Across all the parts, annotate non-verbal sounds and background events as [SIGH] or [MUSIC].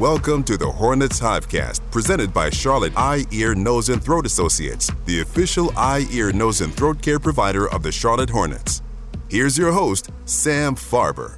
Welcome to the Hornets Hivecast, presented by Charlotte Eye, Ear, Nose, and Throat Associates, the official eye, ear, nose, and throat care provider of the Charlotte Hornets. Here's your host, Sam Farber.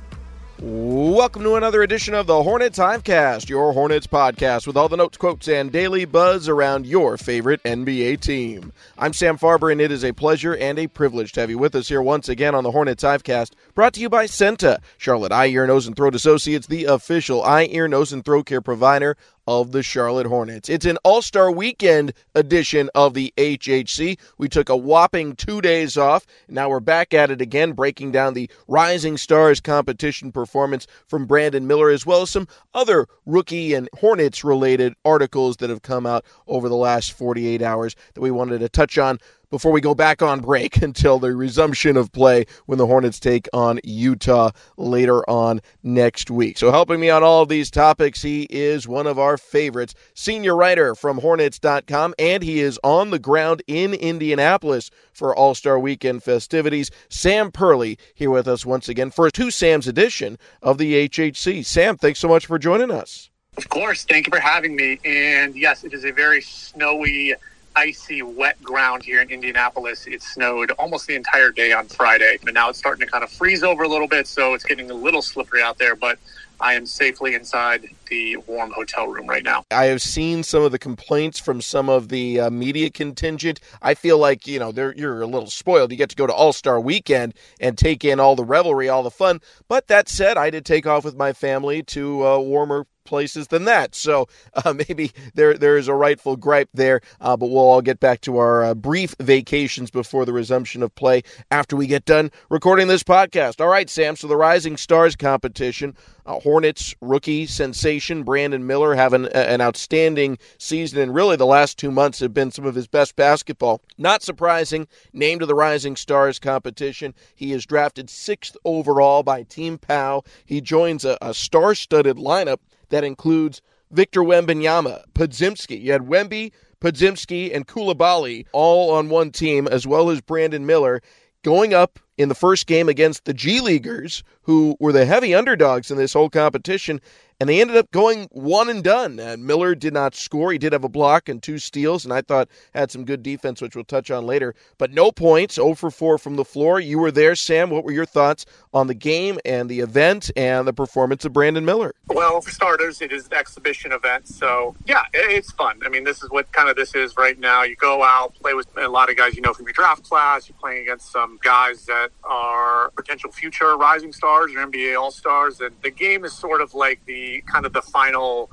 Welcome to another edition of the Hornets Hivecast, your Hornets podcast with all the notes, quotes, and daily buzz around your favorite NBA team. I'm Sam Farber, and it is a pleasure and a privilege to have you with us here once again on the Hornets Hivecast, brought to you by CEENTA, Charlotte Eye, Ear, Nose, and Throat Associates, the official eye, ear, nose, and throat care provider of the Charlotte Hornets. It's an All Star Weekend edition of the HHC. We took a whopping two days off. Now we're back at it again, breaking down the Rising Stars competition performance from Brandon Miller, as well as some other rookie and Hornets related articles that have come out over the last 48 hours that we wanted to touch on before we go back on break [LAUGHS] until the resumption of play when the Hornets take on Utah later on next week. So, helping me on all of these topics, he is one of our favorites, senior writer from Hornets.com, and he is on the ground in Indianapolis for All Star Weekend festivities. Sam Perley here with us once again for two Sam's edition of the HHC. Sam, thanks so much for joining us. Of course. Thank you for having me. And yes, it is a very snowy icy, wet ground here in Indianapolis. It snowed almost the entire day on Friday, but now it's starting to kind of freeze over a little bit, so it's getting a little slippery out there. But I am safely inside the warm hotel room right now. I have seen some of the complaints from some of the uh, media contingent. I feel like you know you're a little spoiled. You get to go to All Star Weekend and take in all the revelry, all the fun. But that said, I did take off with my family to uh, warmer places than that. So uh, [LAUGHS] maybe there there is a rightful gripe there, uh, but we'll all get back to our uh, brief vacations before the resumption of play after we get done recording this podcast. All right, Sam. So the Rising Stars competition, uh, Hornets rookie sensation Brandon Miller having an outstanding season, and really the last two months have been some of his best basketball. Not surprising, named to the Rising Stars competition. He is drafted sixth overall by Team Pau. He joins a, a star-studded lineup that includes Victor Wembanyama, Podziemski. You had Wemby, Podziemski, and Coulibaly all on one team, as well as Brandon Miller going up in the first game against the G Leaguers, who were the heavy underdogs in this whole competition and they ended up going one and done. And Miller did not score. He did have a block and two steals, and I thought had some good defense, which we'll touch on later. But no points, 0 for 4 from the floor. You were there, Sam. What were your thoughts on the game and the event and the performance of Brandon Miller? Well, for starters, it is an exhibition event, so yeah, it's fun. I mean, this is what kind of this is right now. You go out, play with a lot of guys you know from your draft class. You're playing against some guys that are potential future rising stars or NBA All Stars, and the game is sort of like the kind of the final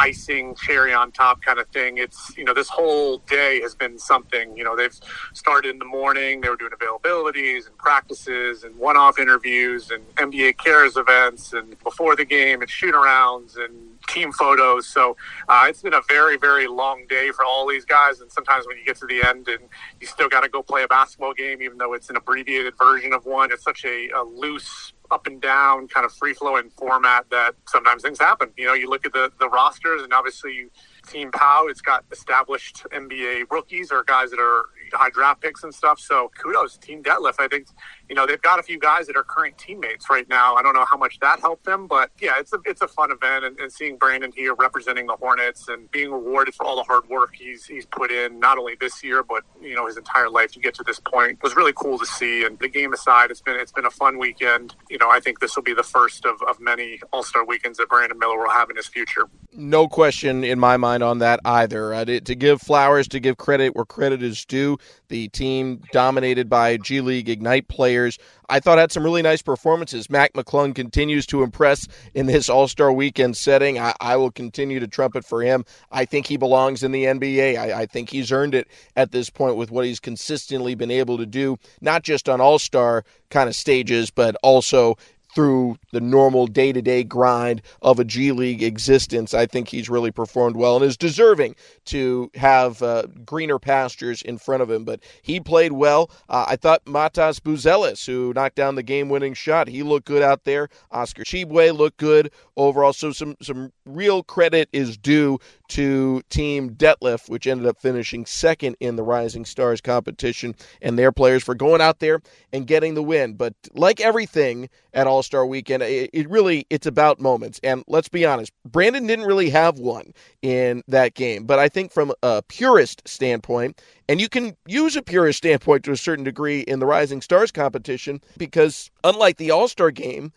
icing cherry on top kind of thing. It's, you know, this whole day has been something. You know, they've started in the morning, they were doing availabilities and practices and one off interviews and NBA cares events. And before the game, it's shoot arounds and team photos. So uh, it's been a very, very long day for all these guys. And sometimes when you get to the end and you still got to go play a basketball game, even though it's an abbreviated version of one, it's such a, a loose up and down kind of free flowing format that sometimes things happen. You know, you look at the, the rosters and obviously Team Pau, it's got established NBA rookies or guys that are high draft picks and stuff. So kudos, Team Detlef. I think you know they've got a few guys that are current teammates right now. I don't know how much that helped them, but yeah, it's a it's a fun event, and, and seeing Brandon here representing the Hornets and being rewarded for all the hard work he's he's put in, not only this year but you know his entire life to get to this point was really cool to see. And the game aside, it's been it's been a fun weekend. You know, I think this will be the first of, of many All Star weekends that Brandon Miller will have in his future. No question in my mind on that either. Uh, to, to give flowers, to give credit where credit is due, the team dominated by G League Ignite players. I thought had some really nice performances. Mac McClung continues to impress in this All Star Weekend setting. I, I, will continue to trumpet for him. I think he belongs in the NBA. I, I think he's earned it at this point with what he's consistently been able to do, not just on All Star kind of stages, but also through the normal day to day grind of a G League existence, I think he's really performed well and is deserving to have uh, greener pastures in front of him. But he played well. Uh, I thought Matas Buzelis, who knocked down the game winning shot, he looked good out there. Oscar Tshiebwe looked good overall. So some, some real credit is due to Team Detlef, which ended up finishing second in the Rising Stars competition, and their players for going out there and getting the win. But like everything at all All Star Weekend. It, it, really it's about moments, and let's be honest, Brandon didn't really have one in that game. But I think from a purist standpoint, and you can use a purist standpoint to a certain degree in the Rising Stars competition, because unlike the All Star game,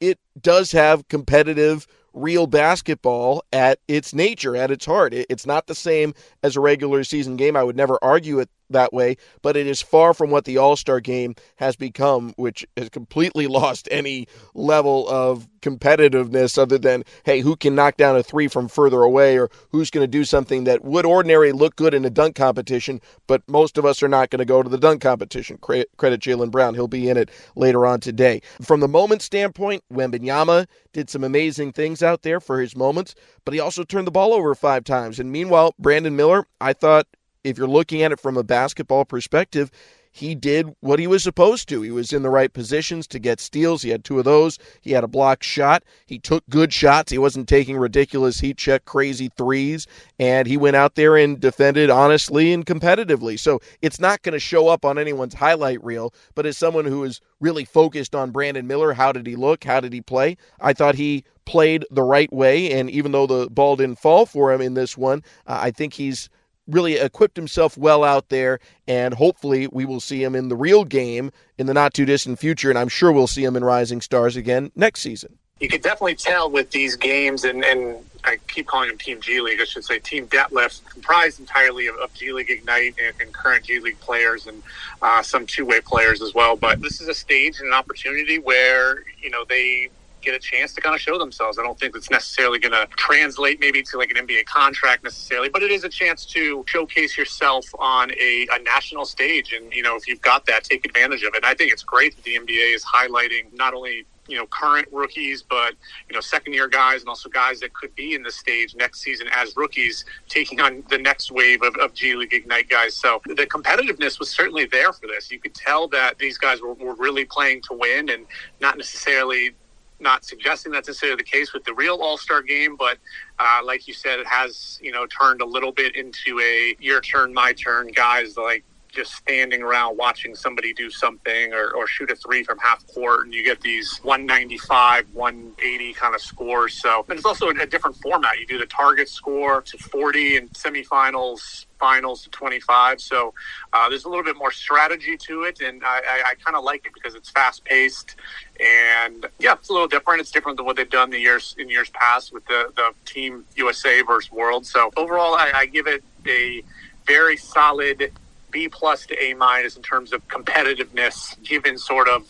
it does have competitive real basketball at its nature, at its heart. It's not the same as a regular season game. I would never argue it that way, but it is far from what the All Star game has become, which has completely [LAUGHS] lost any level of competitiveness other than, hey, who can knock down a three from further away or who's going to do something that would ordinarily look good in a dunk competition, but most of us are not going to go to the dunk competition. Credit, Jaylen Brown. He'll be in it later on today. From the moment standpoint, Wembanyama did some amazing things out there for his moments, but he also turned the ball over five times. And meanwhile, Brandon Miller, I thought if you're looking at it from a basketball perspective, he did what he was supposed to. He was in the right positions to get steals. He had two of those. He had a blocked shot. He took good shots. He wasn't taking ridiculous heat check crazy threes. And he went out there and defended honestly and competitively. So it's not going to show up on anyone's highlight reel. But as someone who is really focused on Brandon Miller, how did he look? How did he play? I thought he played the right way. And even though the ball didn't fall for him in this one, uh, I think he's really equipped himself well out there, and hopefully we will see him in the real game in the not too distant future, and I'm sure we'll see him in Rising Stars again next season. You could definitely tell with these games, and, and I keep calling them Team G League, I should say Team Detlef, comprised entirely of, of G League Ignite and, and, current G League players and uh, some two way players as well. But this is a stage and an opportunity where, you know, they get a chance to kind of show themselves. I don't think it's necessarily going to translate maybe to like an NBA contract necessarily, but it is a chance to showcase yourself on a, a national stage. And, you know, if you've got that, take advantage of it. And I think it's great that the NBA is highlighting not only you know current rookies, but you know second year guys and also guys that could be in the stage next season as rookies, taking on the next wave of, of G League Ignite guys. So the competitiveness was certainly there for this. You could tell that these guys were, were really playing to win and not necessarily not suggesting that's necessarily the case with the real All Star game, but uh, like you said, it has you know turned a little bit into a your turn, my turn. Guys like just standing around watching somebody do something or, or shoot a three from half court, and you get these 195, 180 kind of scores. So, and it's also a different format. You do the target score to 40 in semifinals, finals to 25. So uh, there's a little bit more strategy to it, and I, I, I kind of like it because it's fast paced, and yeah, it's a little different. It's different than what they've done the years in years past with the the Team USA versus World. So overall, I, I give it a very solid B plus to A minus in terms of competitiveness, given sort of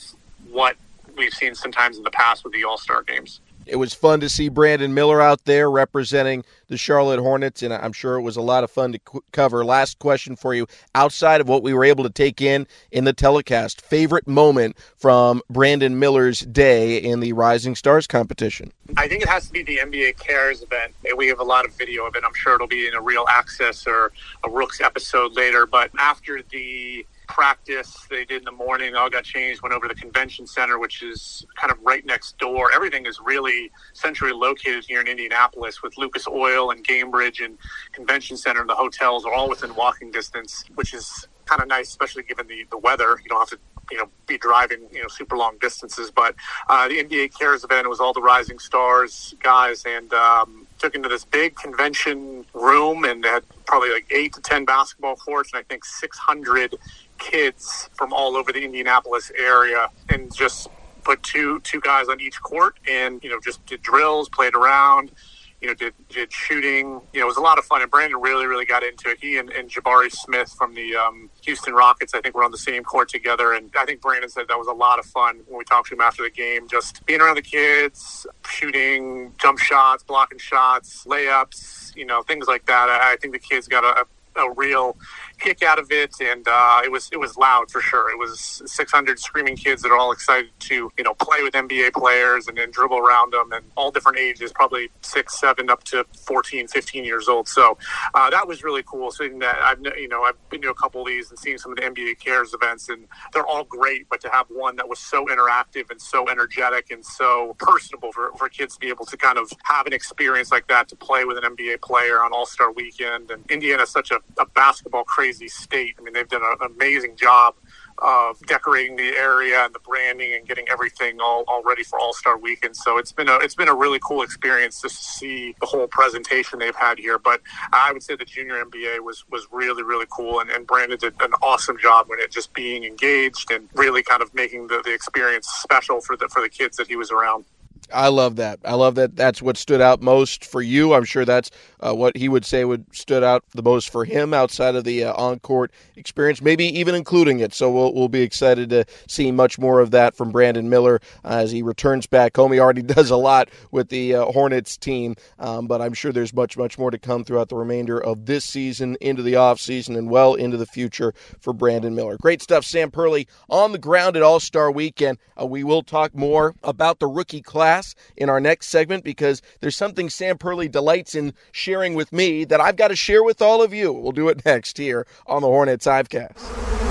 what we've seen sometimes in the past with the All Star games. It was fun to see Brandon Miller out there representing the Charlotte Hornets, and I'm sure it was a lot of fun to cover. Last question for you outside of what we were able to take in in the telecast, favorite moment from Brandon Miller's day in the Rising Stars competition? I think it has to be the NBA Cares event. We have a lot of video of it. I'm sure it'll be in a Reel Access or a Rooks episode later, but after the practice they did in the morning. All got changed, went over to the convention center, which is kind of right next door. Everything is really centrally located here in Indianapolis with Lucas Oil and Gainbridge and Convention Center and the hotels are all within walking distance, which is kind of nice, especially given the, the weather. You don't have to you know be driving you know super long distances. But uh, the NBA Cares event was all the Rising Stars guys and. Um, took into this big convention room and had probably like eight to ten basketball courts and I think 600 kids from all over the Indianapolis area and just put two two guys on each court and you know just did drills, played around, you know did did shooting. You know it was a lot of fun and Brandon really really got into it. He and, and Jabari Smith from the um, Houston Rockets I think were on the same court together and I think Brandon said that was a lot of fun when we talked to him after the game. Just being around the kids, shooting jump shots, blocking shots, layups, you know things like that. I, I think the kids got a, a real kick out of it, and uh, it was it was loud for sure. It was 600 screaming kids that are all excited to you know play with NBA players and then dribble around them, and all different ages, probably six, seven, up to 14, 15 years old. So uh, that was really cool. Seeing that I've you know I've been to a couple of these and seeing some of the NBA Cares events, and they're all great. But to have one that was so interactive and so energetic and so personable for, for kids to be able to kind of have an experience like that to play with an NBA player on All Star Weekend, and Indiana is such a, a basketball crazy crazy state. I mean, they've done an amazing job of decorating the area and the branding and getting everything all, all ready for All Star Weekend. So it's been a it's been a really cool experience to see the whole presentation they've had here. But I would say the Junior NBA was was really really cool, and, and Brandon did an awesome job with it, just being engaged and really kind of making the, the experience special for the for the kids that he was around. I love that. I love that. That's what stood out most for you. I'm sure that's uh, what he would say would stood out the most for him outside of the uh, on-court experience, maybe even including it. So we'll we'll be excited to see much more of that from Brandon Miller as he returns back home. He already [LAUGHS] does a lot with the uh, Hornets team, um, but I'm sure there's much much more to come throughout the remainder of this season, into the off season, and well into the future for Brandon Miller. Great stuff, Sam Perley on the ground at All Star Weekend. Uh, we will talk more about the rookie class in our next segment because there's something Sam Perley delights in sharing with me that I've got to share with all of you. We'll do it next here on the Hornets Hivecast.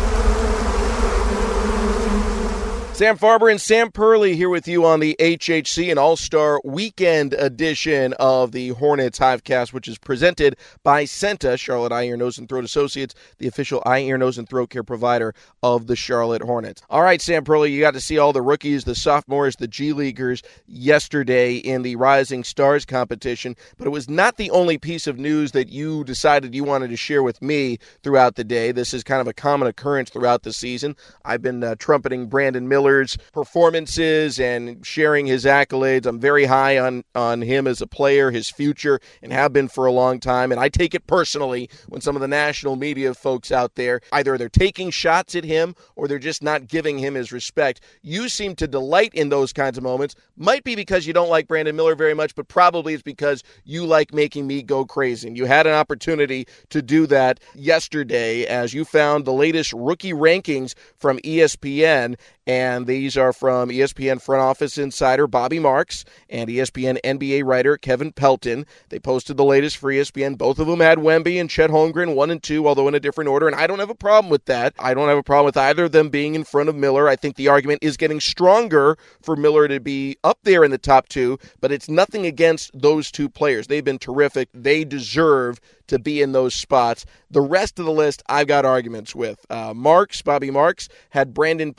Sam Farber and Sam Perley here with you on the HHC and All Star Weekend edition of the Hornets Hivecast, which is presented by CEENTA, Charlotte Eye, Ear, Nose, and Throat Associates, the official eye, ear, nose, and throat care provider of the Charlotte Hornets. All right, Sam Perley, you got to see all the rookies, the sophomores, the G Leaguers yesterday in the Rising Stars competition, but it was not the only piece of news that you decided you wanted to share with me throughout the day. This is kind of a common occurrence throughout the season. I've been uh, trumpeting Brandon Miller Miller's performances and sharing his accolades. I'm very high on, on him as a player, his future, and have been for a long time. And I take it personally when some of the national media folks out there either they're taking shots at him or they're just not giving him his respect. You seem to delight in those kinds of moments. Might be because you don't like Brandon Miller very much, but probably it's because you like making me go crazy. And you had an opportunity to do that yesterday as you found the latest rookie rankings from ESPN and these are from ESPN front office insider Bobby Marks and ESPN NBA writer Kevin Pelton. They posted the latest for ESPN. Both of them had Wemby and Chet Holmgren, one and two, although in a different order. And I don't have a problem with that. I don't have a problem with either of them being in front of Miller. I think the argument is getting stronger for Miller to be up there in the top two, but it's nothing against those two players. They've been terrific. They deserve to be in those spots. The rest of the list, I've got arguments with. Uh, Marks, Bobby Marks, had Brandon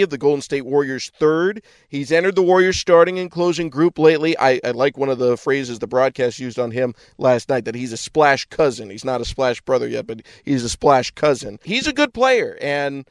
Of the Golden State Warriors third. He's entered the Warriors starting and closing group lately. I, I like one of the phrases the broadcast used on him last night that he's a splash cousin. He's not a splash brother yet, but he's a splash cousin. He's a good player, and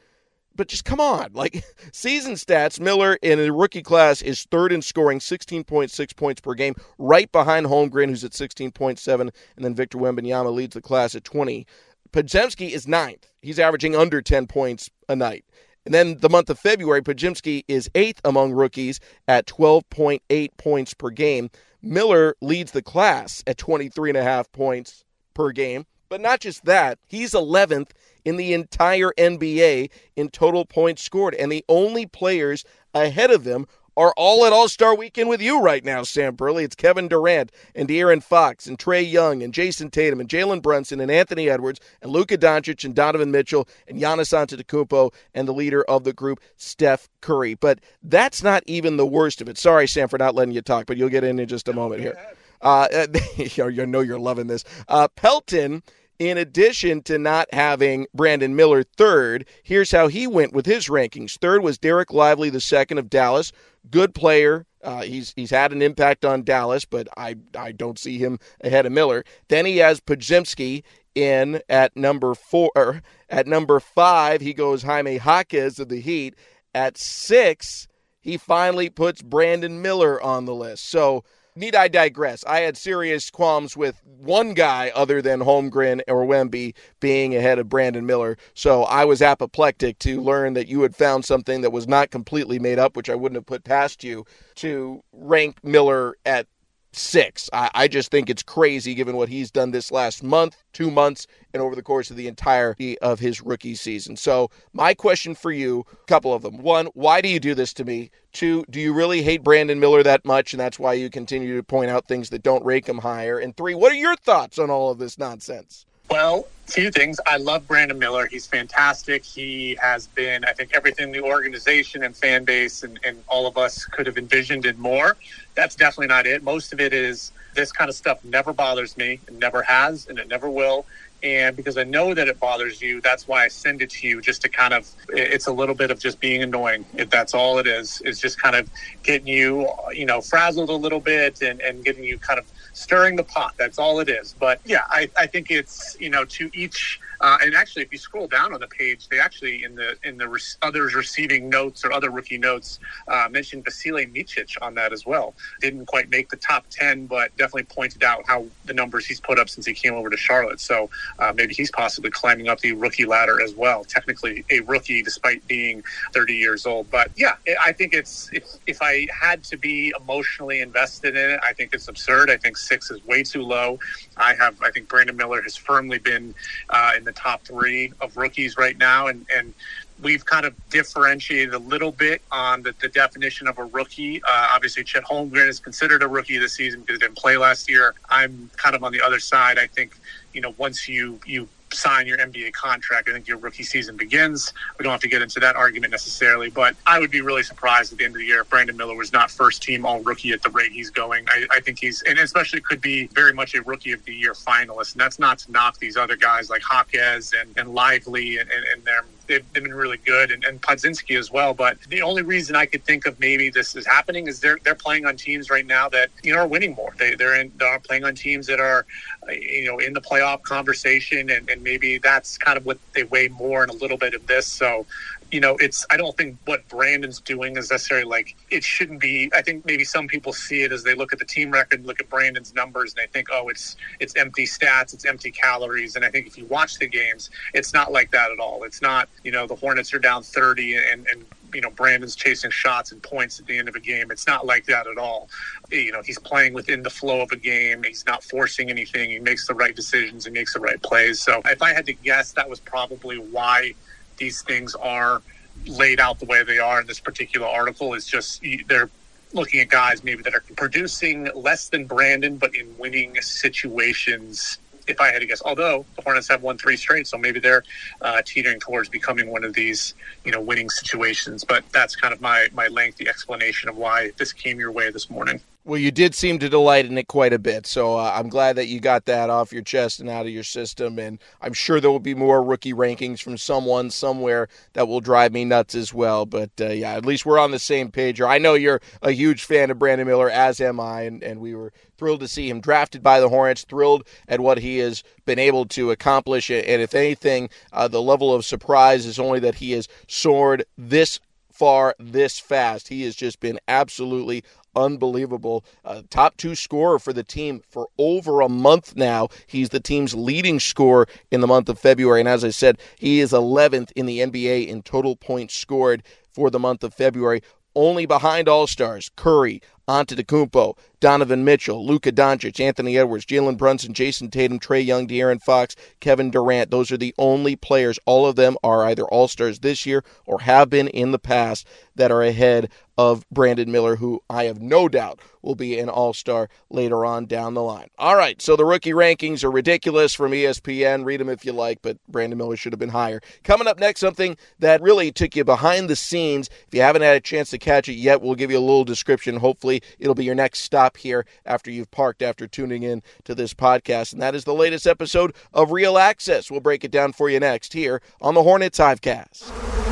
but just come on. [LAUGHS] Like season stats, Miller in a rookie class is third in scoring, 16.6 points per game, right behind Holmgren, who's at 16.7, and then Victor Wembanyama leads the class at 20. Podziemski is ninth. He's averaging under 10 points a night. And then the month of February, Podziemski is eighth among rookies at 12.8 points per game. Miller leads the class at 23.5 points per game. But not just that, he's 11th in the entire NBA in total points scored. And the only players ahead of him are all at All Star Weekend with you right now, Sam Perley. It's Kevin Durant and De'Aaron Fox and Trae Young and Jayson Tatum and Jalen Brunson and Anthony Edwards and Luka Doncic and Donovan Mitchell and Giannis Antetokounmpo and the leader of the group, Steph Curry. But that's not even the worst of it. Sorry, Sam, for not letting you talk, but you'll get in in just a moment here. Uh, [LAUGHS] you know you're loving this. Uh, Pelton in addition to not having Brandon Miller third, here's how he went with his rankings. Third was Dereck Lively, the second of Dallas. Good player. Uh, he's he's had an impact on Dallas, but I I don't see him ahead of Miller. Then he has Podziemski in at number four. At number five, he goes Jaime Jaquez of the Heat. At six, he finally puts Brandon Miller on the list. So need I digress? I had serious qualms with one guy other than Holmgren or Wemby being ahead of Brandon Miller. So I was apoplectic to learn that you had found something that was not completely made up, which I wouldn't have put past you, to rank Miller at six. I, I, just think it's crazy given what he's done this last month, two months, and over the course of the entirety of his rookie season. So, my question for you a couple of them. One, why do you do this to me? Two, do you really hate Brandon Miller that much, and that's why you continue to point out things that don't rake him higher? And three, what are your thoughts on all of this nonsense? Well, a few things. I love Brandon Miller. He's fantastic. He has been, I think, everything the organization and fan base and, and all of us could have envisioned and more. That's definitely not it. Most of it is this kind of stuff never bothers me. It never has, and it never will. And because I know that it bothers you, that's why I send it to you just to kind of, it's a little bit of just being annoying. If that's all it is, is just kind of getting you, you know, frazzled a little bit and, and getting you kind of stirring the pot. That's all it is. But yeah, I, I think it's, you know, to each uh, and actually, if you scroll down on the page, they actually in the in the others receiving notes or other rookie notes uh, mentioned Vasilije Micic on that as well. Didn't quite make the top ten, but definitely pointed out how the numbers he's put up since he came over to Charlotte. So uh, maybe he's possibly climbing up the rookie ladder as well. Technically a rookie despite being 30 years old. But yeah, I think it's if, if I had to be emotionally invested in it, I think it's absurd. I think six is way too low. I have I think Brandon Miller has firmly been uh, in the top three of rookies right now, and and we've kind of differentiated a little bit on the, the definition of a rookie. Uh, obviously, Chet Holmgren is considered a rookie this season because he didn't play last year. I'm kind of on the other side. I think you know once you you sign your NBA contract, I think your rookie season begins. We don't have to get into that argument necessarily, but I would be really surprised at the end of the year if Brandon Miller was not first team all rookie at the rate he's going. I, I think he's, and especially could be very much a rookie of the year finalist. And that's not to knock these other guys like Jaquez and, and Lively and, and, and them they've, they've been really good, and, and Podziemski as well. But the only reason I could think of maybe this is happening is they're they're playing on teams right now that you know are winning more. They they're in they're playing on teams that are uh, you know in the playoff conversation, and, and maybe that's kind of what they weigh more in a little bit of this. So you know, it's I don't think what Brandon's doing is necessarily like it shouldn't be. I think maybe some people see it as they look at the team record, look at Brandon's numbers, and they think, oh, it's it's empty stats, it's empty calories. And I think if you watch the games, it's not like that at all. It's not, you know, the Hornets are down thirty and and you know Brandon's chasing shots and points at the end of a game. It's not like that at all. You know, he's playing within the flow of a game. He's not forcing anything. He makes the right decisions. He makes the right plays. So if I had to guess, that was probably why these things are laid out the way they are in this particular article is just they're looking at guys maybe that are producing less than Brandon, but in winning situations. If I had to guess, although the Hornets have won three straight, so maybe they're uh, teetering towards becoming one of these, you know, winning situations. But that's kind of my my lengthy explanation of why this came your way this morning. Well, you did seem to delight in it quite a bit, so uh, I'm glad that you got that off your chest and out of your system. And I'm sure there will be more rookie rankings from someone somewhere that will drive me nuts as well. But uh, yeah, at least we're on the same page. Or I know you're a huge fan of Brandon Miller, as am I, and, and we were thrilled to see him drafted by the Hornets. Thrilled at what he has been able to accomplish, and if anything, uh, the level of surprise is only that he has soared this far this fast. He has just been absolutely unbelievable. Uh, top two scorer for the team for over a month now. He's the team's leading scorer in the month of February. And as I said, he is 11th in the NBA in total points scored for the month of February. Only behind All Stars, Curry, Antetokounmpo, Donovan Mitchell, Luka Doncic, Anthony Edwards, Jalen Brunson, Jayson Tatum, Trae Young, De'Aaron Fox, Kevin Durant. Those are the only players. All of them are either All Stars this year or have been in the past that are ahead of Brandon Miller, who I have no doubt will be an all star later on down the line. All right, so the rookie rankings are ridiculous from ESPN. Read them if you like, but Brandon Miller should have been higher. Coming up next, something that really took you behind the scenes. If you haven't had a chance to catch it yet, we'll give you a little description. Hopefully, it'll be your next stop here after you've parked after tuning in to this podcast. And that is the latest episode of Reel Access. We'll break it down for you next here on the Hornets Hivecast.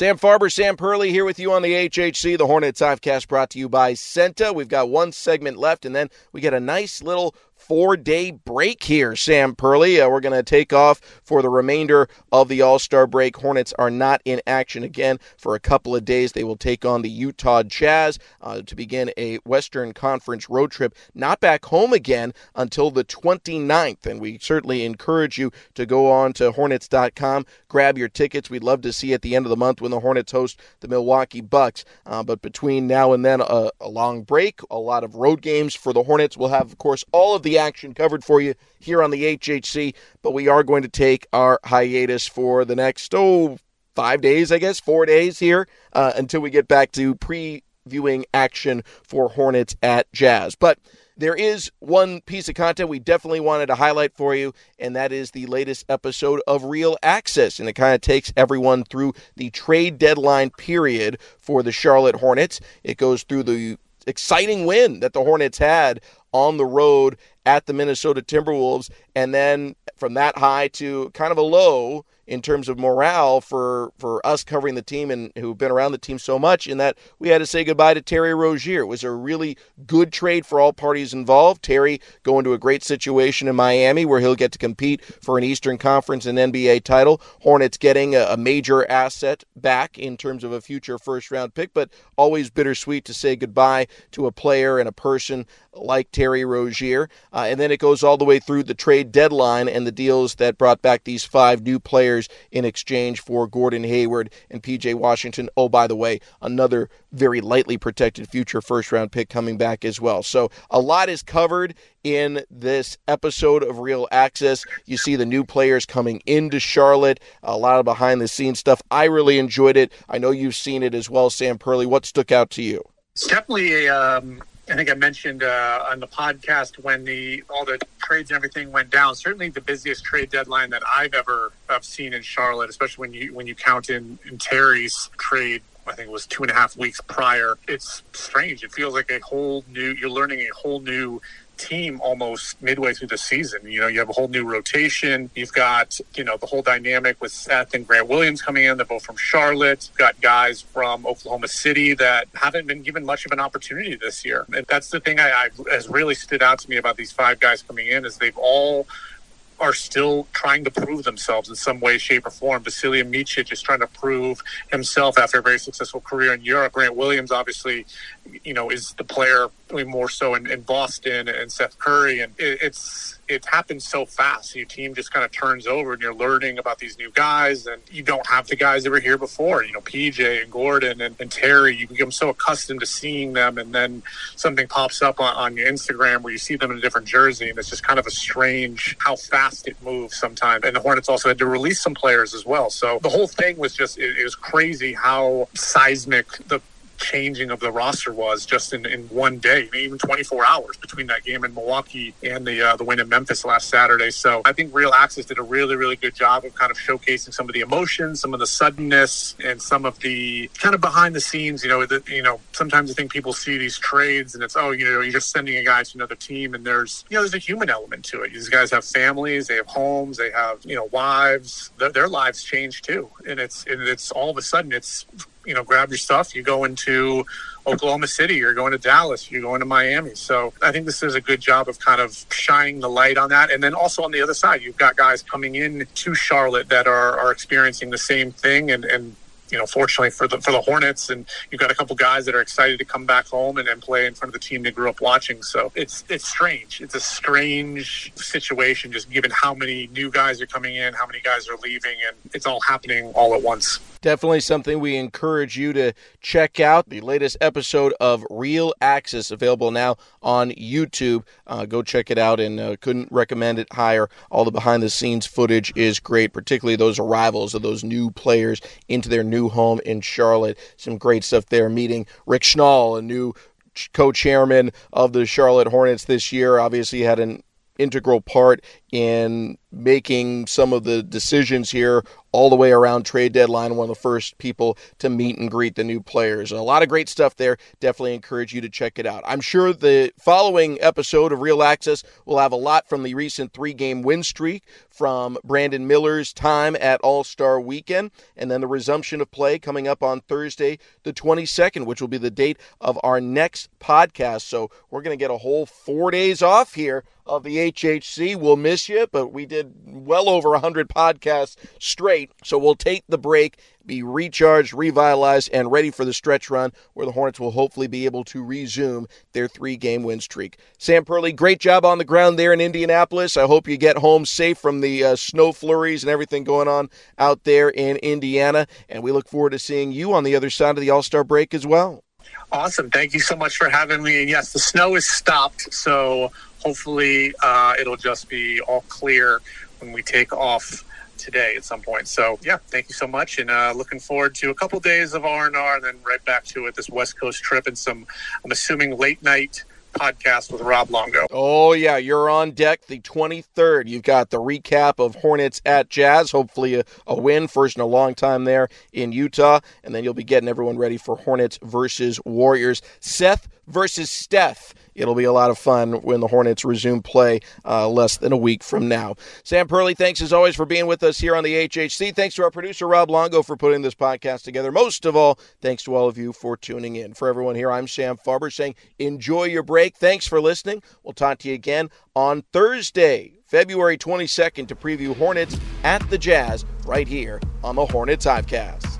Sam Farber, Sam Perley here with you on the HHC, the Hornets Hivecast brought to you by CEENTA. We've got one segment left, and then we get a nice little four day break here, Sam Perley. Uh, we're going to take off for the remainder of the All Star break. Hornets are not in action again for a couple of days. They will take on the Utah Jazz uh, to begin a Western Conference road trip, not back home again until the 29th. And we certainly encourage you to go on to Hornets.com, grab your tickets. We'd love to see you at the end of the month when the Hornets host the Milwaukee Bucks. Uh, but between now and then, a, a long break, a lot of road games for the Hornets. We'll have, of course, all of the action covered for you here on the HHC, but we are going to take our hiatus for the next, oh, five days, I guess, four days here uh, until we get back to previewing action for Hornets at Jazz. But there is one piece of content we definitely wanted to highlight for you, and that is the latest episode of Reel Access. And it kind of takes everyone through the trade deadline period for the Charlotte Hornets. It goes through the exciting win that the Hornets had on the road at the Minnesota Timberwolves, and then from that high to kind of a low in terms of morale for for us covering the team and who've been around the team so much in that we had to say goodbye to Terry Rozier. It was a really good trade for all parties involved. Terry going to a great situation in Miami where he'll get to compete for an Eastern Conference and NBA title. Hornets getting a, a major asset back in terms of a future first round pick, but always bittersweet to say goodbye to a player and a person like Terry Rozier. Uh, and then it goes all the way through the trade deadline and the deals that brought back these five new players in exchange for Gordon Hayward and PJ Washington. Oh, by the way, another very lightly protected future first round pick coming back as well. So a lot is covered in this episode of Reel Access. You see the new players coming into Charlotte, a lot of behind the scenes stuff. I really enjoyed it. I know you've seen it as well, Sam Perley. What stuck out to you? It's definitely a um, I think I mentioned uh, on the podcast when the all the trades and everything went down. Certainly, the busiest trade deadline that I've ever have seen in Charlotte, especially when you when you count in, in Terry's trade. I think it was two and a half weeks prior. It's strange. It feels like a whole new. You're learning a whole new team almost midway through the season. You know, you have a whole new rotation. You've got, you know, the whole dynamic with Seth and Grant Williams coming in. They're both from Charlotte. You've got guys from Oklahoma City that haven't been given much of an opportunity this year. And that's the thing I, I has really stood out to me about these five guys coming in is they've all are still trying to prove themselves in some way, shape, or form. Vasilije Micic is trying to prove himself after a very successful career in Europe. Grant Williams, obviously, you know, is the player more so in, in Boston and Seth Curry, and it, it's it happens so fast. Your team just kind of turns over, and you're learning about these new guys, and you don't have the guys that were here before. You know, PJ and Gordon and, and Terry. You become so accustomed to seeing them, and then something pops up on, on your Instagram where you see them in a different jersey, and it's just kind of a strange how fast it moves sometimes. And the Hornets also had to release some players as well. So the whole thing was just it, it was crazy how seismic the changing of the roster was just in, in one day, even 24 hours between that game in Milwaukee and the uh, the win in Memphis last Saturday. So I think Reel Access did a really really good job of kind of showcasing some of the emotions, some of the suddenness, and some of the kind of behind the scenes. You know, that you know sometimes I think people see these trades and it's oh you know you're just sending a guy to another team and there's you know there's a human element to it. These guys have families, they have homes, they have you know wives. Their lives change too, and it's and it's all of a sudden it's you know, grab your stuff. You go into Oklahoma City, you're going to Dallas, you're going to Miami. So I think this is a good job of kind of shining the light on that. And then also on the other side, you've got guys coming in to Charlotte that are, are experiencing the same thing and, and you know, fortunately for the for the Hornets, and you've got a couple guys that are excited to come back home and, and play in front of the team they grew up watching. So it's it's strange. It's a strange situation, just given how many new guys are coming in, how many guys are leaving, and it's all happening all at once. Definitely something we encourage you to check out. The latest episode of Reel Access available now on YouTube. Uh, go check it out, and uh, couldn't recommend it higher. All the behind the scenes footage is great, particularly those arrivals of those new players into their new home in Charlotte. Some great stuff there. Meeting Rick Schnall, a new co-chairman of the Charlotte Hornets this year, obviously had an integral part in making some of the decisions here all the way around trade deadline. One of the first people to meet and greet the new players. A lot of great stuff there. Definitely encourage you to check it out. I'm sure the following episode of Reel Access will have a lot from the recent three game win streak, from Brandon Miller's time at All Star Weekend, and then the resumption of play coming up on Thursday, the 22nd, which will be the date of our next podcast. So we're going to get a whole four days off here of the HHC. We'll miss you, but we did well over 100 podcasts straight. So we'll take the break, be recharged, revitalized, and ready for the stretch run where the Hornets will hopefully be able to resume their three game win streak. Sam Perley, great job on the ground there in Indianapolis. I hope you get home safe from the uh, snow flurries and everything going on out there in Indiana. And we look forward to seeing you on the other side of the All Star break as well. Awesome. Thank you so much for having me. And yes, the snow is stopped. So hopefully uh, it'll just be all clear when we take off today at some point. So yeah, thank you so much, and uh, looking forward to a couple days of R and R, and then right back to it this West Coast trip and some. I'm assuming late night podcast with Rob Longo. Oh, yeah, you're on deck the 23rd. You've got the recap of Hornets at Jazz, hopefully a, a, win, first in a long time there in Utah, and then you'll be getting everyone ready for Hornets versus Warriors. Seth versus Steph it'll be a lot of fun when the Hornets resume play uh, less than a week from now. Sam Perley, thanks as always for being with us here on the HHC. Thanks to our producer, Rob Longo, for putting this podcast together. Most of all, thanks to all of you for tuning in. For everyone here, I'm Sam Farber saying enjoy your break. Thanks for listening. We'll talk to you again on Thursday, February 22nd, to preview Hornets at the Jazz right here on the Hornets Hivecast.